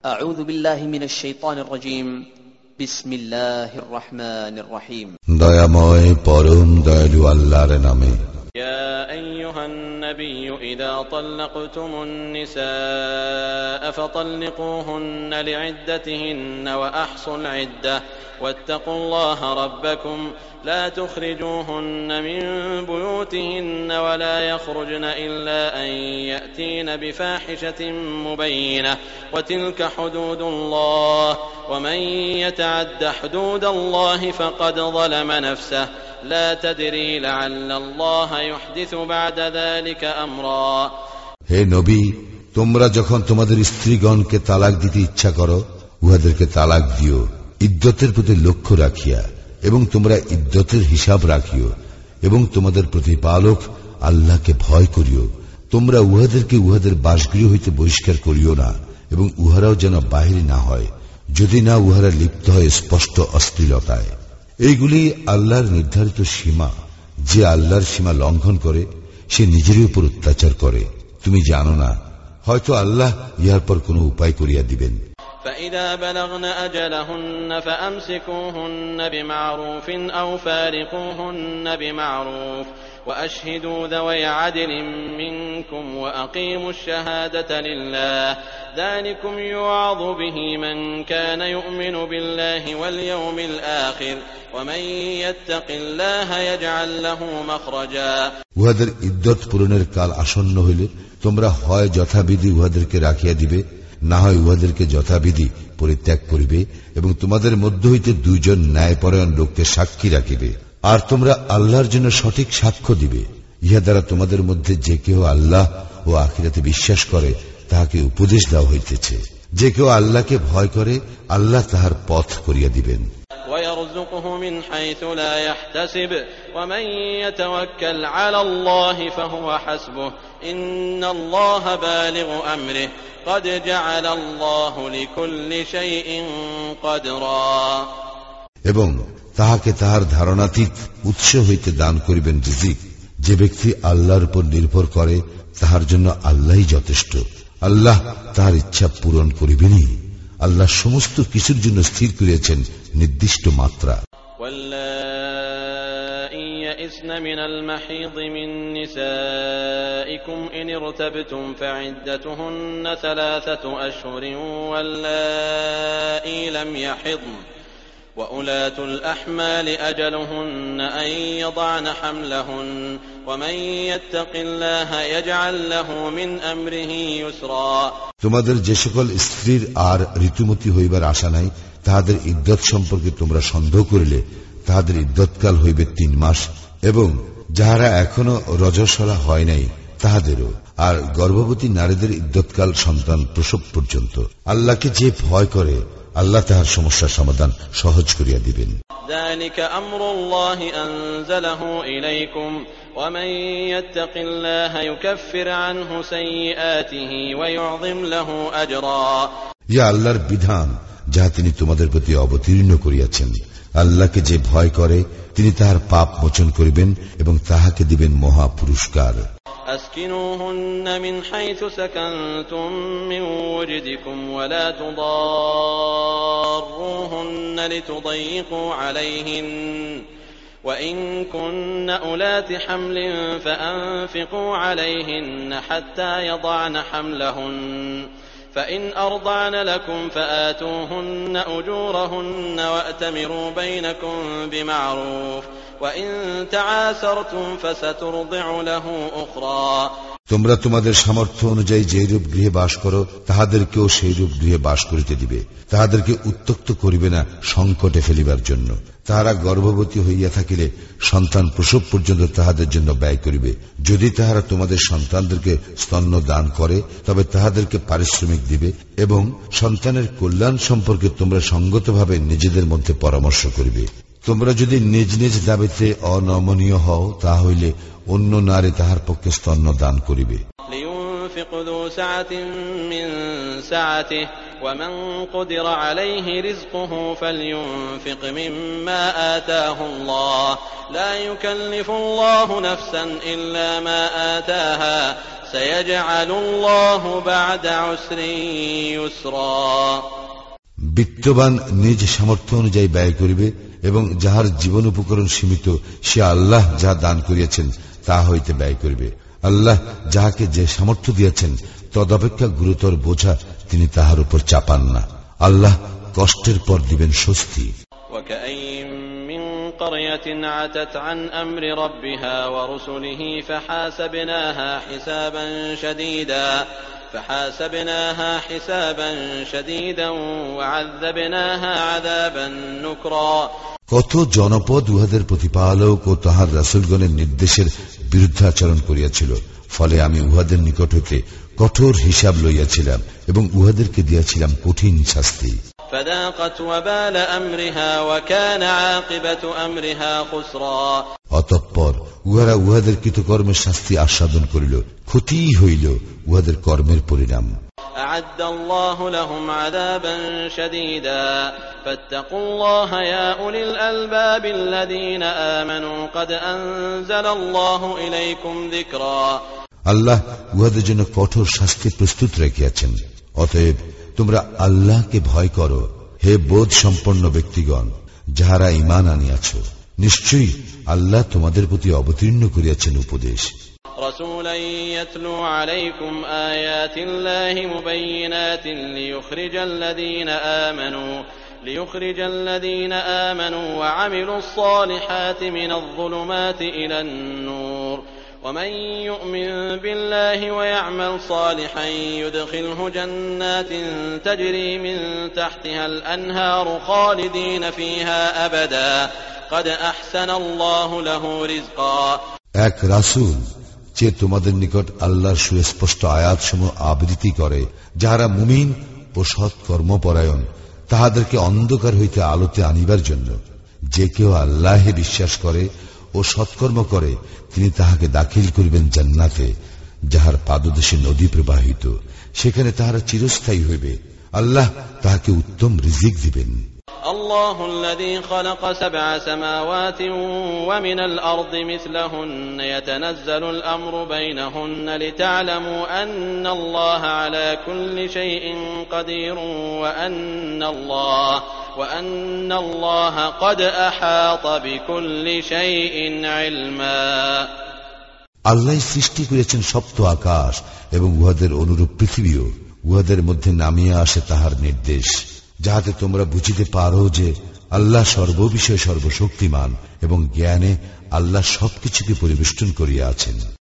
أعوذ بالله من الشيطان الرجيم. بسم الله الرحمن الرحيم. دايا موي بروم دايلو الله رنامي يا أيها النبي إذا طلقتم النساء فطلقوهن لعدتهن وأحصوا العدة واتقوا الله ربكم لا تخرجوهن من بيوتهن ولا يخرجن إلا أن يأتين بفاحشة مبينة وتلك حدود الله ومن يتعد حدود الله فقد ظلم نفسه لا تدري لعل الله يحدث بعد ذلك أمرا হে নবী তোমরা যখন তোমাদের স্ত্রীগণকে তালাক দিতে ইচ্ছা করো উহাদেরকে তালাক দিও ইদ্যতের প্রতি লক্ষ্য রাখিয়া এবং তোমরা ইদ্যতের হিসাব রাখিও এবং তোমাদের প্রতিপালক আল্লাহকে ভয় করিও তোমরা উহাদেরকে উহাদের বাসগৃহ হইতে বহিষ্কার করিও না এবং উহারাও যেন বাহির না হয় যদি না উহারা লিপ্ত হয় স্পষ্ট অশ্লীলতায় এইগুলি আল্লাহর নির্ধারিত সীমা যে আল্লাহর সীমা লঙ্ঘন করে সে নিজেরই উপর অত্যাচার করে তুমি জানো না হয়তো আল্লাহ ইহার পর কোনো উপায় করিয়া দিবেন فإذا بلغن أجلهن فأمسكوهن بمعروف أو فارقوهن بمعروف وأشهدوا ذوي عدل منكم وأقيموا الشهادة لله ذلكم يوعظ به من كان يؤمن بالله واليوم الآخر উহাদের ইদ্যত পূরণের কাল আসন্ন হইলে তোমরা হয় যথাবিধি উহাদেরকে রাখিয়া দিবে, না হয় উহাদেরকে যথাবিধি পরিত্যাগ করিবে এবং তোমাদের মধ্য হইতে দুইজন ন্যায়পরায়ণ লোককে সাক্ষী রাখিবে। আর তোমরা আল্লাহর জন্য সঠিক সাক্ষ্য দিবে। ইহা দ্বারা তোমাদের মধ্যে যে কেউ আল্লাহ ও আখিরাতে বিশ্বাস করে, তাহাকে উপদেশ দেওয়া হইতেছে। যে কেউ আল্লাহকে ভয় করে, আল্লাহ তাহার পথ করিয়া দিবেন। ويرزقه من حيث لا يحتسب ومن يتوكل على الله فهو حسبه إن الله بالغ أمره قد جعل الله لكل شيء قدرا এবং তাহাকে তাহার ধারণাতীত উৎস হইতে দান করিবেন রিজিক যে ব্যক্তি আল্লাহর উপর নির্ভর করে তাহার জন্য আল্লাহই যথেষ্ট আল্লাহ তাহার ইচ্ছা পূরণ করিবেনই আল্লাহ সমস্ত কিছুর জন্য স্থির করিয়াছেন নির্দিষ্ট মাত্রা واللائي يئسن من المحيض من نسائكم إن ارتبتم فعدتهن ثلاثة أشهر واللائي لم يحضن وأولاة الأحمال أجلهن أن يضعن حملهن ومن يتق الله يجعل له من أمره يسرا তোমাদের যে সকল স্ত্রীর আর ঋতুমতি হইবার আশা নাই তাহাদের ইদ্যত সম্পর্কে তোমরা সন্দেহ করিলে তাহাদের ইদ্যৎকাল হইবে তিন মাস এবং যাহারা এখনো রজস্বলা হয় নাই তাহাদেরও আর গর্ভবতী নারীদের ইদ্যৎকাল সন্তান প্রসব পর্যন্ত। আল্লাহকে যে ভয় করে আল্লাহ তাহার সমস্যার সমাধান সহজ করিয়া দিবেন। ইয়া আল্লাহর বিধান যাহা তিনি তোমাদের প্রতি অবতীর্ণ করিয়াছেন আল্লাহকে যে ভয় করে তিনি তাহার পাপ মোচন করিবেন এবং তাহাকে দিবেন মহা পুরস্কার أسكنوهن من حيث سكنتم من وجدكم ولا تضاروهن لتضيقوا عليهن وإن كن أولات حمل فأنفقوا عليهن حتى يضعن حملهن فإن أرضعن لكم فآتوهن أجورهن وأتمروا بينكم بمعروف وإن تعاسرتم فسترضع له أخرى. তোমরা তোমাদের সামর্থ্য অনুযায়ী যে রূপ গৃহে বাস করো, তাহাদেরকেও সেই রূপ গৃহে বাস করিতে দিবে। তাহাদেরকে উত্তক্ত করিবে না সংকটে ফেলিবার জন্য। তাহারা গর্ভবতী হইয়া থাকিলে সন্তান প্রসব পর্যন্ত তাহাদের জন্য ব্যয় করিবে। যদি তাহারা তোমাদের সন্তানদেরকে স্তন্য দান করে, তবে তাহাদেরকে পারিশ্রমিক দিবে এবং সন্তানের কল্যাণ সম্পর্কে তোমরা সঙ্গতভাবে নিজেদের মধ্যে পরামর্শ করিবে। তোমরা যদি নিজ নিজ দাবিতে অনমনীয় হও তা হইলে অন্য নারী তাহার পক্ষে স্তন্য দান করিবে لينفق ذو سعة من سعته ومن قدر عليه رزقه فلينفق مما آتاه الله لا يكلف الله نفسا إلا ما آتاها سيجعل الله بعد عسر يسرا বিত্তবান নিজ সামর্থ্য অনুযায়ী ব্যয় করিবে এবং যাহার জীবন উপকরণ সীমিত সে আল্লাহ যাহা দান করিয়াছেন তা হইতে ব্যয় করিবে আল্লাহ যাহাকে যে সামর্থ্য দিয়েছেন তদপেক্ষা গুরুতর বোঝা তিনি তাহার উপর চাপান না আল্লাহ কষ্টের পর দিবেন স্বস্তি وكأين من قرية عتت عن أمر ربها ورسله فحاسبناها حسابا شديدا فحاسبناها حسابا شديدا وعذبناها عذابا نكرا কত জনপদ উহাদের প্রতিপালক ও তাহার রাসুলগণের নির্দেশের বিরুদ্ধাচরণ করিয়াছিল ফলে আমি উহাদের নিকট হইতে কঠোর হিসাব লইয়াছিলাম এবং উহাদেরকে দিয়াছিলাম কঠিন শাস্তি فذاقت وبال أمرها وكان عاقبة أمرها خسرا অতঃপর উহারা উহাদের কৃতকর্মের শাস্তি আস্বাদন করিল ক্ষতিই হইল উহাদের কর্মের পরিণাম أعد الله لهم عذابا شديدا فاتقوا الله يا أولي الألباب الذين آمنوا قد أنزل الله إليكم ذكرا আল্লাহ উহাদের জন্য কঠোর শাস্তি প্রস্তুত রেখিয়াছেন অতএব তোমরা আল্লাহকে ভয় করো হে বোধ সম্পন্ন ব্যক্তিগণ যাহারা ইমান আনিয়াছ নিশ্চয়ই আল্লাহ তোমাদের প্রতি অবতীর্ণ করিয়াছেন উপদেশ رسولا يتلو عليكم آيات الله مبينات ليخرج الذين آمنوا ليخرج الذين آمنوا وعملوا الصالحات من الظلمات إلى النور ومن يؤمن بالله ويعمل صالحا يدخله جنات تجري من تحتها الأنهار خالدين فيها أبدا এক রাসুল যে তোমাদের নিকট আল্লাহর সুস্পষ্ট আয়াত আয়াতসমূহ আবৃত্তি করে, যাহারা মুমিন ও সৎ কর্মপরায়ণ, তাহাদেরকে অন্ধকার হইতে আলোতে আনিবার জন্য, যে কেউ আল্লাহে বিশ্বাস করে ও সৎকর্ম করে, তিনি তাহাকে দাখিল করিবেন জান্নাতে, যাহার পাদদেশে নদী প্রবাহিত, সেখানে তাহারা চিরস্থায়ী হইবে, আল্লাহ তাহাকে উত্তম রিজিক দিবেন। الله الذي خلق سبع سماوات ومن الأرض مثلهن يتنزل الأمر بينهن لتعلموا أن الله على كل شيء قدير وأن الله وأن الله قد أحاط بكل شيء علما আল্লাহ সৃষ্টি করেছেন সপ্ত আকাশ এবং উহাদের অনুরূপ পৃথিবীও উহাদের মধ্যে নামিয়ে আসে তাহার নির্দেশ যাহাতে তোমরা বুঝিতে পারো যে আল্লাহ সর্ববিষয়ে সর্বশক্তিমান এবং জ্ঞানে আল্লাহ সবকিছুকে পরিবেষ্টন করিয়া আছেন